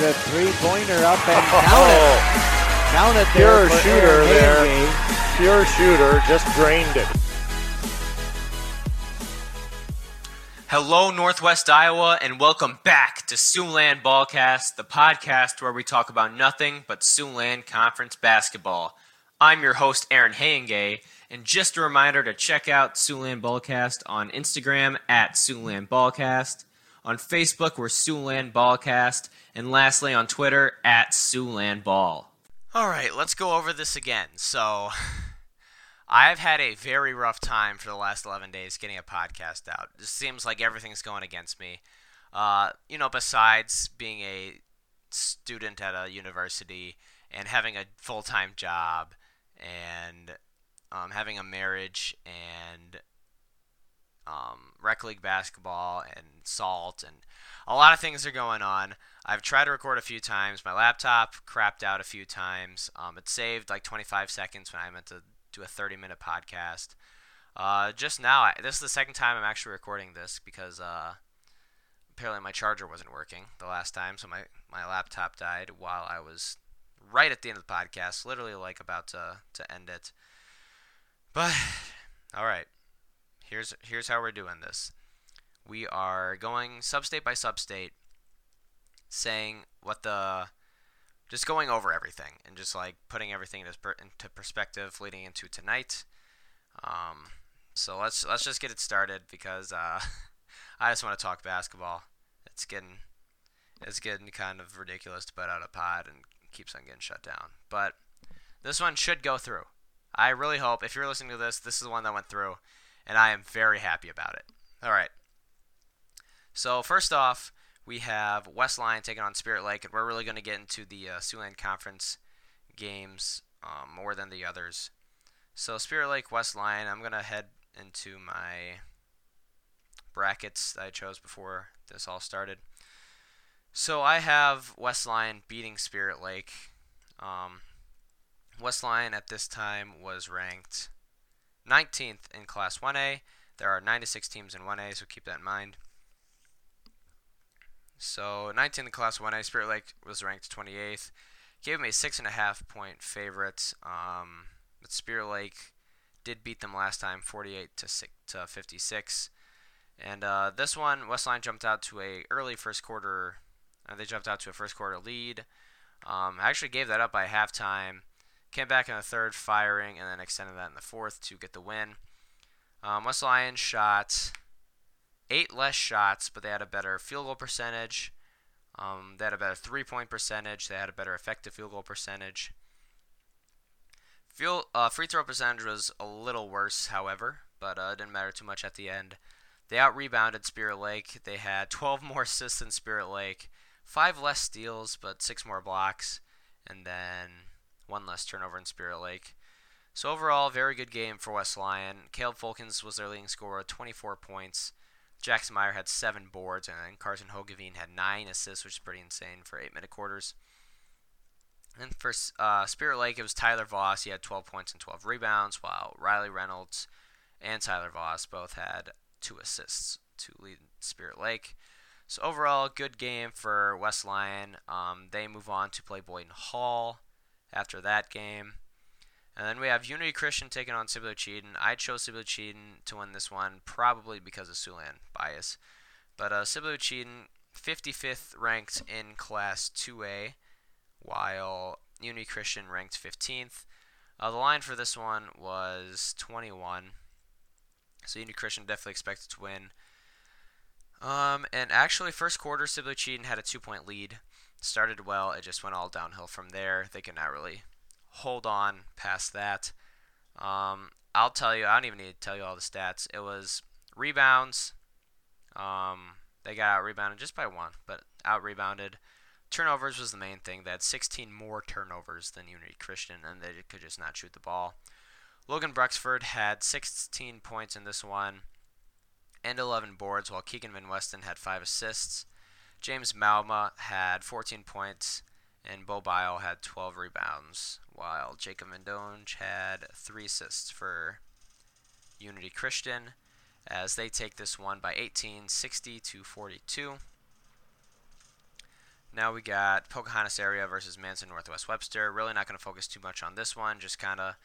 with a three-pointer up and count it. Oh, Count it there pure shooter Aaron there. Hagee. Pure shooter, just drained it. Hello, Northwest Iowa, and welcome back to Siouxland Ballcast, the podcast where we talk about nothing but Siouxland Conference basketball. I'm your host, Aaron Hayengay, and just a reminder to check out Siouxland Ballcast on Instagram at Siouxland Ballcast, on Facebook we're Siouxland Ballcast, and lastly on Twitter at Siouxland Ball. All right, let's go over this again. So, I've had a very rough time for the last 11 days getting a podcast out. It seems like everything's going against me. Uh, you know, besides being a student at a university and having a full time job and um, having a marriage and um, rec league basketball and salt and a lot of things are going on. I've tried to record a few times. My laptop crapped out a few times. Um, it saved like 25 seconds when I meant to do a 30 minute podcast. Uh, just now, I, this is the second time I'm actually recording this because uh, apparently my charger wasn't working the last time, so my, my laptop died while I was right at the end of the podcast, literally like about to, to end it. But all right, here's here's how we're doing this. We are going substate by substate, saying what the just going over everything and just like putting everything into, perspective leading into tonight. Um, so let's let's just get it started because uh, I just want to talk basketball. It's getting it's getting kind of ridiculous to put out a pod and keeps on getting shut down. But this one should go through. I really hope if you're listening to this, this is the one that went through, and I am very happy about it. All right. So first off, we have West Lyon taking on Spirit Lake, and we're really going to get into the uh, Siouxland Conference games um, more than the others. So Spirit Lake West Lyon, I'm going to head into my brackets that I chose before this all started. So I have West Lyon beating Spirit Lake. Um, West Lyon at this time was ranked 19th in Class 1A. There are 96 teams in 1A, so keep that in mind. So 19th in Class 1A, Spirit Lake was ranked 28th. Gave them a six and a half point favorite. Um, but Spirit Lake did beat them last time, 48 to six, to 56. And uh, this one, West Lyon jumped out to a early first quarter. Uh, they jumped out to a first quarter lead. Um, I actually gave that up by halftime. Came back in the third, firing, and then extended that in the fourth to get the win. Um, West Lions shot eight less shots, but they had a better field goal percentage. Um, they had a better three point percentage. They had a better effective field goal percentage. Field, uh, free throw percentage was a little worse, however, but uh, it didn't matter too much at the end. They out rebounded Spirit Lake. They had 12 more assists than Spirit Lake, five less steals, but six more blocks, and then one less turnover in Spirit Lake. So overall, very good game for West Lyon. Caleb Fulkins was their leading scorer with 24 points. Jackson Meyer had seven boards, and Carson Hogeveen had nine assists, which is pretty insane for eight-minute quarters. And for uh, Spirit Lake, it was Tyler Voss. He had 12 points and 12 rebounds, while Riley Reynolds and Tyler Voss both had two assists to lead Spirit Lake. So overall, good game for West Lyon. Um, they move on to play Boyden Hall after that game. And then we have Unity Christian taking on Sibley-Ocheyedan. I chose Sibley-Ocheyedan to win this one, probably because of Siouxland bias. But uh, Sibley-Ocheyedan, 55th ranked in Class 2A, while Unity Christian ranked 15th. Uh, the line for this one was 21. So Unity Christian definitely expected to win. Um, and actually, first quarter, Sibley-Ocheyedan had a two-point lead. Started well. It just went all downhill from there. They could not really hold on past that. Um, I'll tell you, I don't even need to tell you all the stats. It was rebounds. Um, they got out rebounded just by one, but out rebounded. Turnovers was the main thing. They had 16 more turnovers than Unity Christian, and they could just not shoot the ball. Logan Bruxford had 16 points in this one and 11 boards, while Keegan Van Weston had 5 assists. James Malma had 14 points, and Bo Bile had 12 rebounds, while Jacob Mendonge had 3 assists for Unity Christian, as they take this one by 18, 60 to 42. Now we got Pocahontas area versus Manson Northwest Webster. Really not going to focus too much on this one, just kind of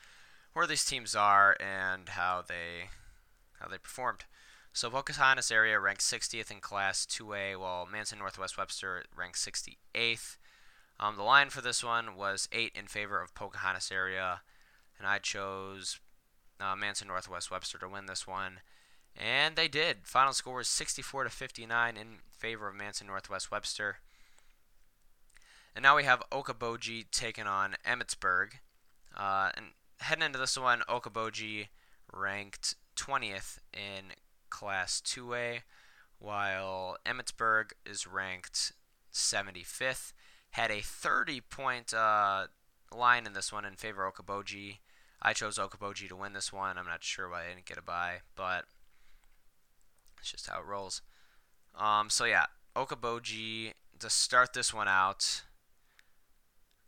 where these teams are and how they how they performed. So Pocahontas area ranked 60th in Class 2A, while Manson Northwest Webster ranked 68th. Um, the line for this one was eight in favor of Pocahontas area, and I chose uh, Manson Northwest Webster to win this one, and they did. Final score was 64 to 59 in favor of Manson Northwest Webster. And now we have Okoboji taking on Emmetsburg. Uh, and heading into this one, Okoboji ranked 20th in Class 2A, while Emmetsburg is ranked 75th. Had a 30 point uh, line in this one in favor of Okoboji. I chose Okoboji to win this one. I'm not sure why I didn't get a buy, but it's just how it rolls. Um, so yeah, Okoboji to start this one out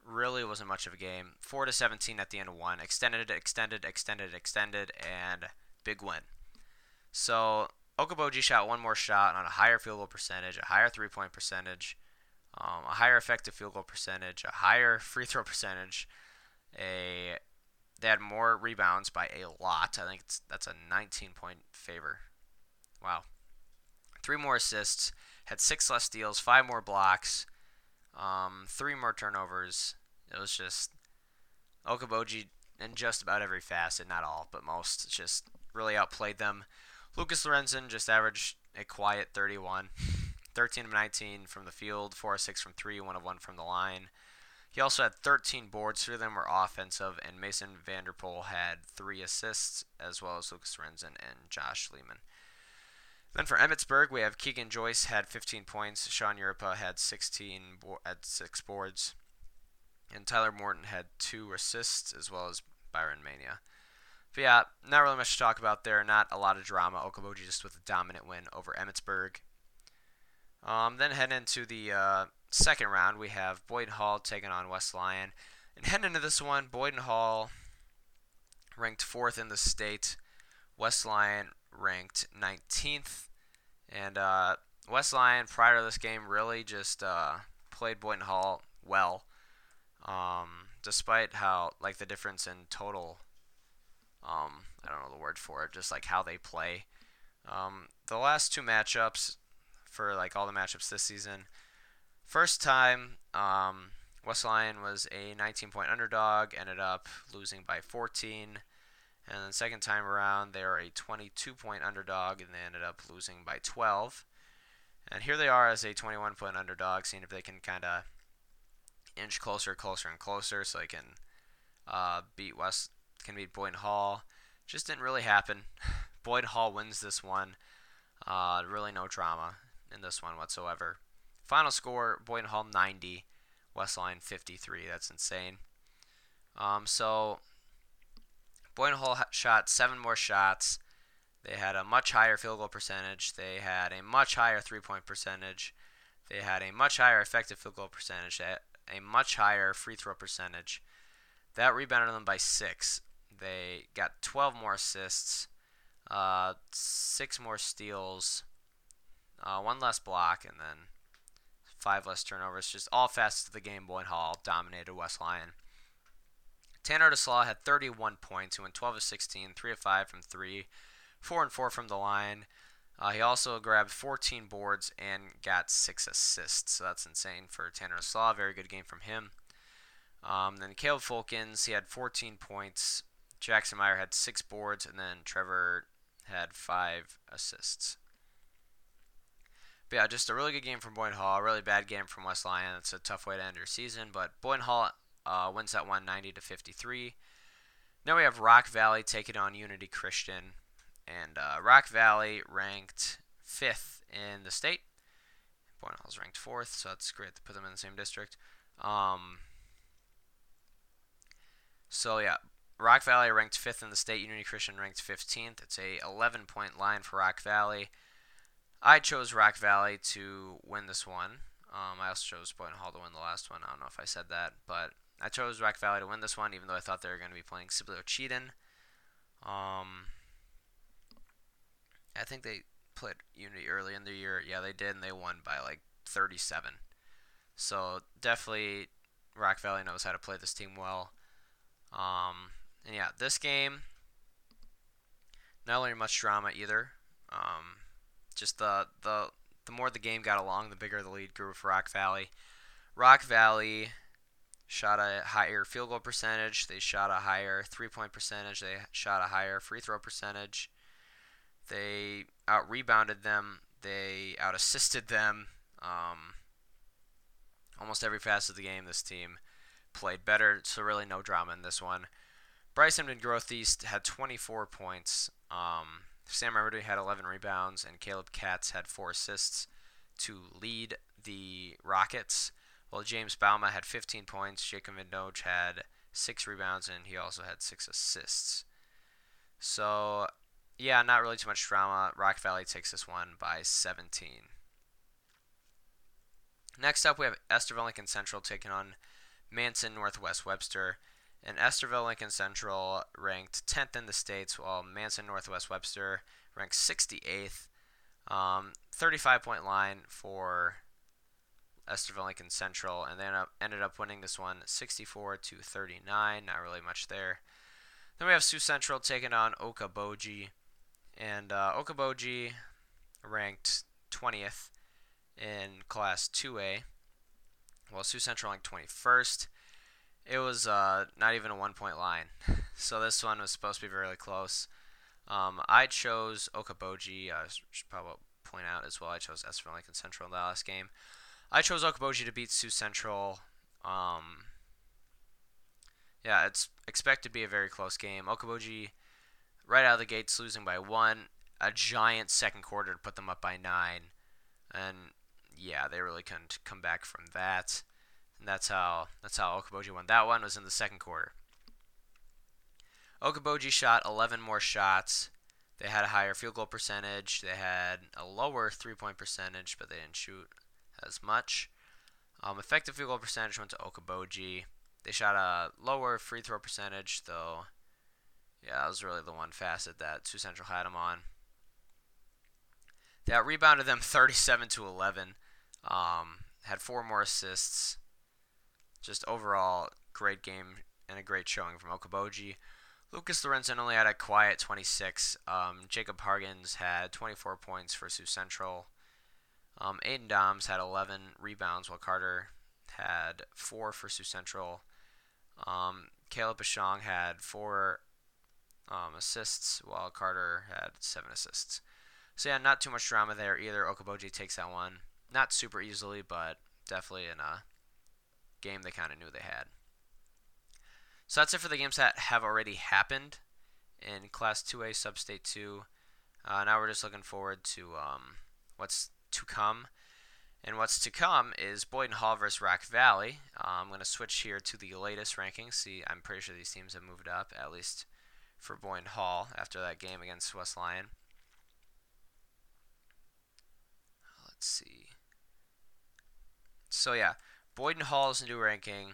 really wasn't much of a game. 4 to 17 at the end of one. Extended, extended, extended, extended, and big win. So Okoboji shot one more shot on a higher field goal percentage, a higher three point percentage, um, a higher effective field goal percentage, a higher free throw percentage. A they had more rebounds by a lot. I think that's a 19 point favor. Wow. Three more assists, had six less steals, five more blocks, um, three more turnovers. It was just Okoboji in just about every facet, not all, but most, just really outplayed them. Lucas Lorenzen just averaged a quiet 31, 13 of 19 from the field, 4 of 6 from 3, 1 of 1 from the line. He also had 13 boards. Three of them were offensive, and Mason Vanderpool had three assists, as well as Lucas Lorenzen and Josh Lehman. Then for Emmetsburg, we have Keegan Joyce had 15 points. Sean Europa had 16 bo- had six boards, and Tyler Morton had two assists as well as Byron Mania. But yeah, not really much to talk about there. Not a lot of drama. Okoboji just with a dominant win over Emmetsburg. Um, then heading into the uh, second round, we have Boyd Hall taking on West Lyon. And heading into this one, Boyden Hall ranked fourth in the state. West Lyon ranked 19th. And uh, West Lyon, prior to this game, really just uh, played Boynton Hall well, um, despite how like the difference in total. Um, I don't know the word for it, just like how they play. Um, the last two matchups for like all the matchups this season. First time, um, West Lyon was a 19 point underdog, ended up losing by 14. And then second time around, they are a 22 point underdog, and they ended up losing by 12. And here they are as a 21 point underdog, seeing if they can kind of inch closer, closer, and closer, so they can uh, beat West, can beat Boyd Hall. Just didn't really happen. Boyd Hall wins this one. Uh, really no drama in this one whatsoever. Final score: Boyd Hall 90, West Lyon 53. That's insane. Um, so Boyd Hall shot seven more shots. They had a much higher field goal percentage. They had a much higher three point percentage. They had a much higher effective field goal percentage. A much higher free throw percentage. That rebounded them by six. They got 12 more assists, uh, six more steals, uh, one less block, and then five less turnovers. Just all facets of the game, Boynton Hall dominated West Lyon. Tanner DeSlaw had 31 points. He went 12 of 16, 3 of 5 from 3, 4 and 4 from the line. Uh, he also grabbed 14 boards and got 6 assists. So that's insane for Tanner DeSlaw. Very good game from him. Um, then Caleb Fulkins, he had 14 points. Jackson Meyer had 6 boards, and then Trevor had 5 assists. But yeah, just a really good game from Boynton Hall. A really bad game from West Lyon. It's a tough way to end your season, but Boynton Hall uh, wins that one 90 to 53. Now we have Rock Valley taking on Unity Christian, and uh, Rock Valley ranked fifth in the state. Boynton Hall's ranked fourth, so that's great to put them in the same district. Um, so yeah, Rock Valley ranked fifth in the state. Unity Christian ranked 15th. It's a 11 point line for Rock Valley. I chose Rock Valley to win this one. Um, I also chose Boynton Hall to win the last one. I don't know if I said that, but I chose Rock Valley to win this one, even though I thought they were going to be playing Sibley Cheaton. Um, I think they played Unity early in the year. Yeah, they did, and they won by like 37. So definitely, Rock Valley knows how to play this team well. Um, and yeah, this game, not really much drama either. Um, just the the the more the game got along, the bigger the lead grew for Rock Valley. Rock Valley shot a higher field goal percentage. They shot a higher three point percentage. They shot a higher free throw percentage. They out rebounded them. They out assisted them. Um, almost every facet of the game, this team played better. So really, no drama in this one. Bryson and Growth East had 24 points. Um, Sam Reverdy had 11 rebounds, and Caleb Katz had four assists to lead the Rockets. While James Bauma had 15 points, Jacob Minogue had six rebounds, and he also had six assists. So, yeah, not really too much drama. Rock Valley takes this one by 17. Next up, we have Estherville Lincoln Central taking on Manson Northwest Webster. And Estherville Lincoln Central ranked 10th in the states, while Manson Northwest Webster ranked 68th. Um, 35 point line for Estherville Lincoln Central, and they ended up winning this one 64 to 39. Not really much there. Then we have Sioux Central taking on Okoboji, and uh, Okoboji ranked 20th in Class 2A, while Sioux Central ranked 21st. It was uh, not even a one point line, so this one was supposed to be really close. Um, I chose Okoboji. I should probably point out as well. I chose Estherville Lincoln Central in the last game. I chose Okoboji to beat Sioux Central. Um, yeah, it's expected to be a very close game. Okoboji, right out of the gates, losing by one. A giant second quarter to put them up by nine. And yeah, they really couldn't come back from that. And that's how that's how Okoboji won. That one was in the second quarter. Okoboji shot 11 more shots. They had a higher field goal percentage. They had a lower three-point percentage, but they didn't shoot as much. Um, effective field goal percentage went to Okoboji. They shot a lower free throw percentage, though. Yeah, that was really the one facet that Sioux Central had them on. They rebounded them 37 to 11. Um, had four more assists. Just overall, great game and a great showing from Okoboji. Lucas Lorenzen only had a quiet 26. Um, Jacob Hargens had 24 points for Sioux Central. Um, Aiden Doms had 11 rebounds, while Carter had four for Sioux Central. Um, Caleb Bashong had four um, assists, while Carter had seven assists. So yeah, not too much drama there either. Okoboji takes that one, not super easily, but definitely in a game they kind of knew they had. So that's it for the games that have already happened in Class 2A Substate 2. Uh, now we're just looking forward to um, what's to come. And what's to come is Boyden Hall versus Rock Valley. Uh, I'm going to switch here to the latest rankings. See, I'm pretty sure these teams have moved up, at least for Boyden Hall after that game against West Lyon. Let's see. So, yeah, Boyden Hull's new ranking.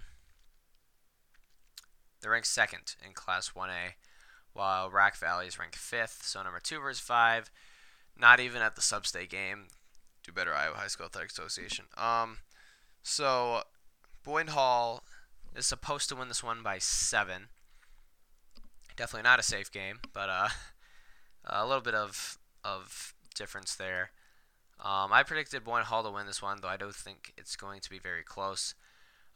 They're ranked second in Class 1A, while Rock Valley is ranked fifth. So, number two versus five. Not even at the sub-state game do better Iowa High School Athletic Association. Um, so Boyden Hall is supposed to win this one by seven. Definitely not a safe game, but uh, a little bit of of difference there. Um, I predicted Boyden Hall to win this one, though I don't think it's going to be very close.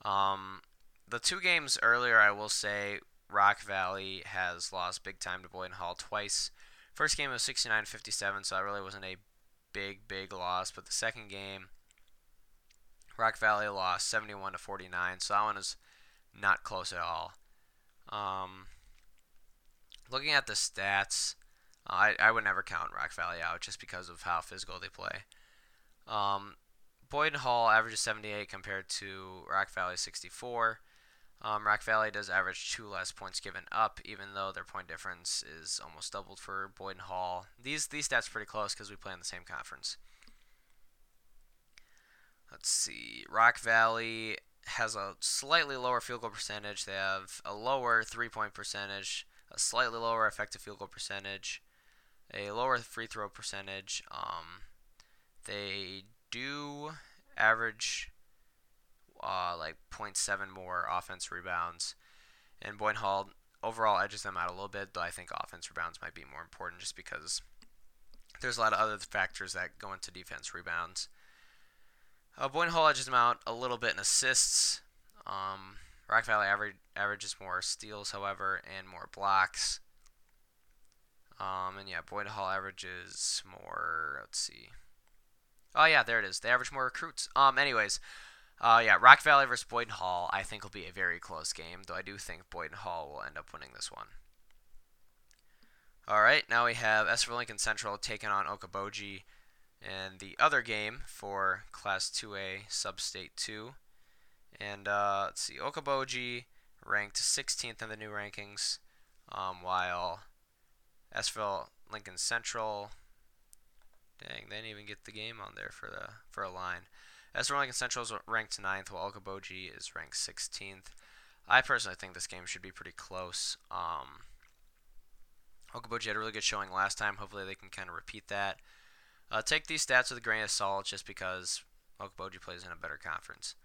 Um, the two games earlier, I will say, Rock Valley has lost big time to Boyden Hall twice. First game was 69-57, so that really wasn't a big, big loss. But the second game, Rock Valley lost 71 to 49, so that one is not close at all. Um, looking at the stats, I, I would never count Rock Valley out just because of how physical they play. Um, Boyden Hall averages 78 compared to Rock Valley 64. Um, Rock Valley does average two less points given up, even though their point difference is almost doubled for Boyden Hall. These these stats are pretty close because we play in the same conference. Let's see. Rock Valley has a slightly lower field goal percentage. They have a lower three point percentage, a slightly lower effective field goal percentage, a lower free throw percentage. Um, they do average uh, like 0.7 more offense rebounds. And Boynton Hall overall edges them out a little bit, though I think offense rebounds might be more important just because there's a lot of other factors that go into defense rebounds. Uh, Boynton Hall edges them out a little bit in assists. Um, Rock Valley average, averages more steals, however, and more blocks. Um, and yeah, Boynton Hall averages more. Let's see. Oh yeah, there it is. They average more recruits. Um, anyways, uh, yeah, Rock Valley versus Boynton Hall. I think will be a very close game, though I do think Boynton Hall will end up winning this one. All right, now we have Estherville Lincoln Central taking on Okoboji, and the other game for Class 2A Sub-State 2. And uh, let's see, Okoboji ranked 16th in the new rankings, um, while Estherville Lincoln Central. Dang, they didn't even get the game on there for the for a line. Estherville Lincoln Central is ranked 9th, while Okoboji is ranked 16th. I personally think this game should be pretty close. Um, had a really good showing last time. Hopefully, they can kind of repeat that. Uh, take these stats with a grain of salt, just because Okoboji plays in a better conference.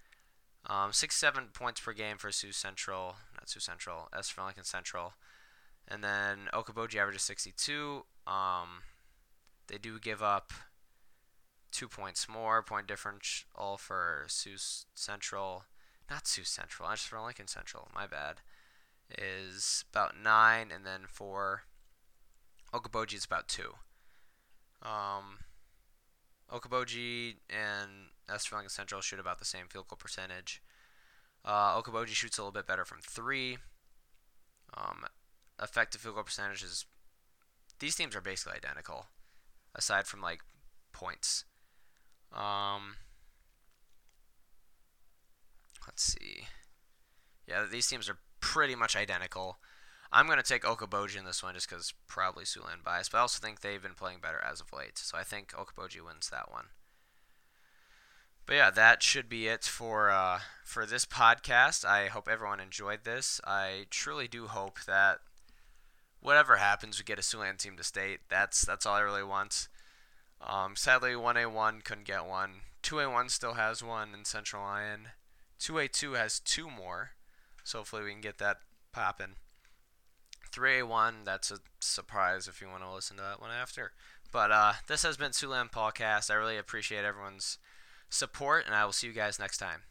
Um, six seven points per game for Sioux Central, not Sioux Central, Estherville Lincoln Central, and then Okoboji averages 62. Um, they do give up two points more, point difference all for Sioux Central, not Sioux Central, Estherville Lincoln Central. My bad. Is about nine, and then for Okoboji, is about two. Um, Okoboji and Estherville Lincoln Central shoot about the same field goal percentage. Uh, Okoboji shoots a little bit better from three. Um, effective field goal percentage is. These teams are basically identical, aside from like points. Um, let's see. Yeah, these teams are pretty much identical. I'm going to take Okoboji in this one just because probably Siouxland bias, but I also think they've been playing better as of late. So I think Okoboji wins that one. But yeah, that should be it for uh, for this podcast. I hope everyone enjoyed this. I truly do hope that whatever happens, we get a Siouxland team to state. That's that's all I really want. Um, sadly, 1A1 couldn't get one. 2A1 still has one in Central Lyon. 2A2 has two more, so hopefully we can get that popping. 3A1, that's a surprise if you want to listen to that one after. But uh, this has been Siouxland Podcast. I really appreciate everyone's support, and I will see you guys next time.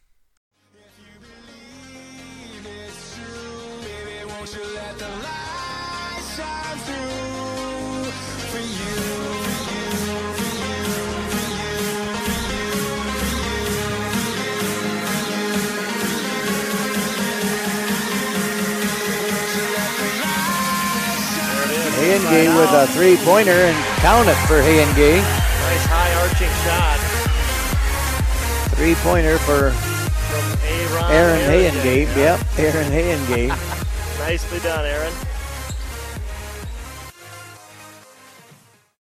Hayengay with a three-pointer and count it for Hayengay. Nice high arching shot Three-pointer for from Aaron. Aaron Hayengay. Yep, Aaron Hayengay. Nicely done, Aaron.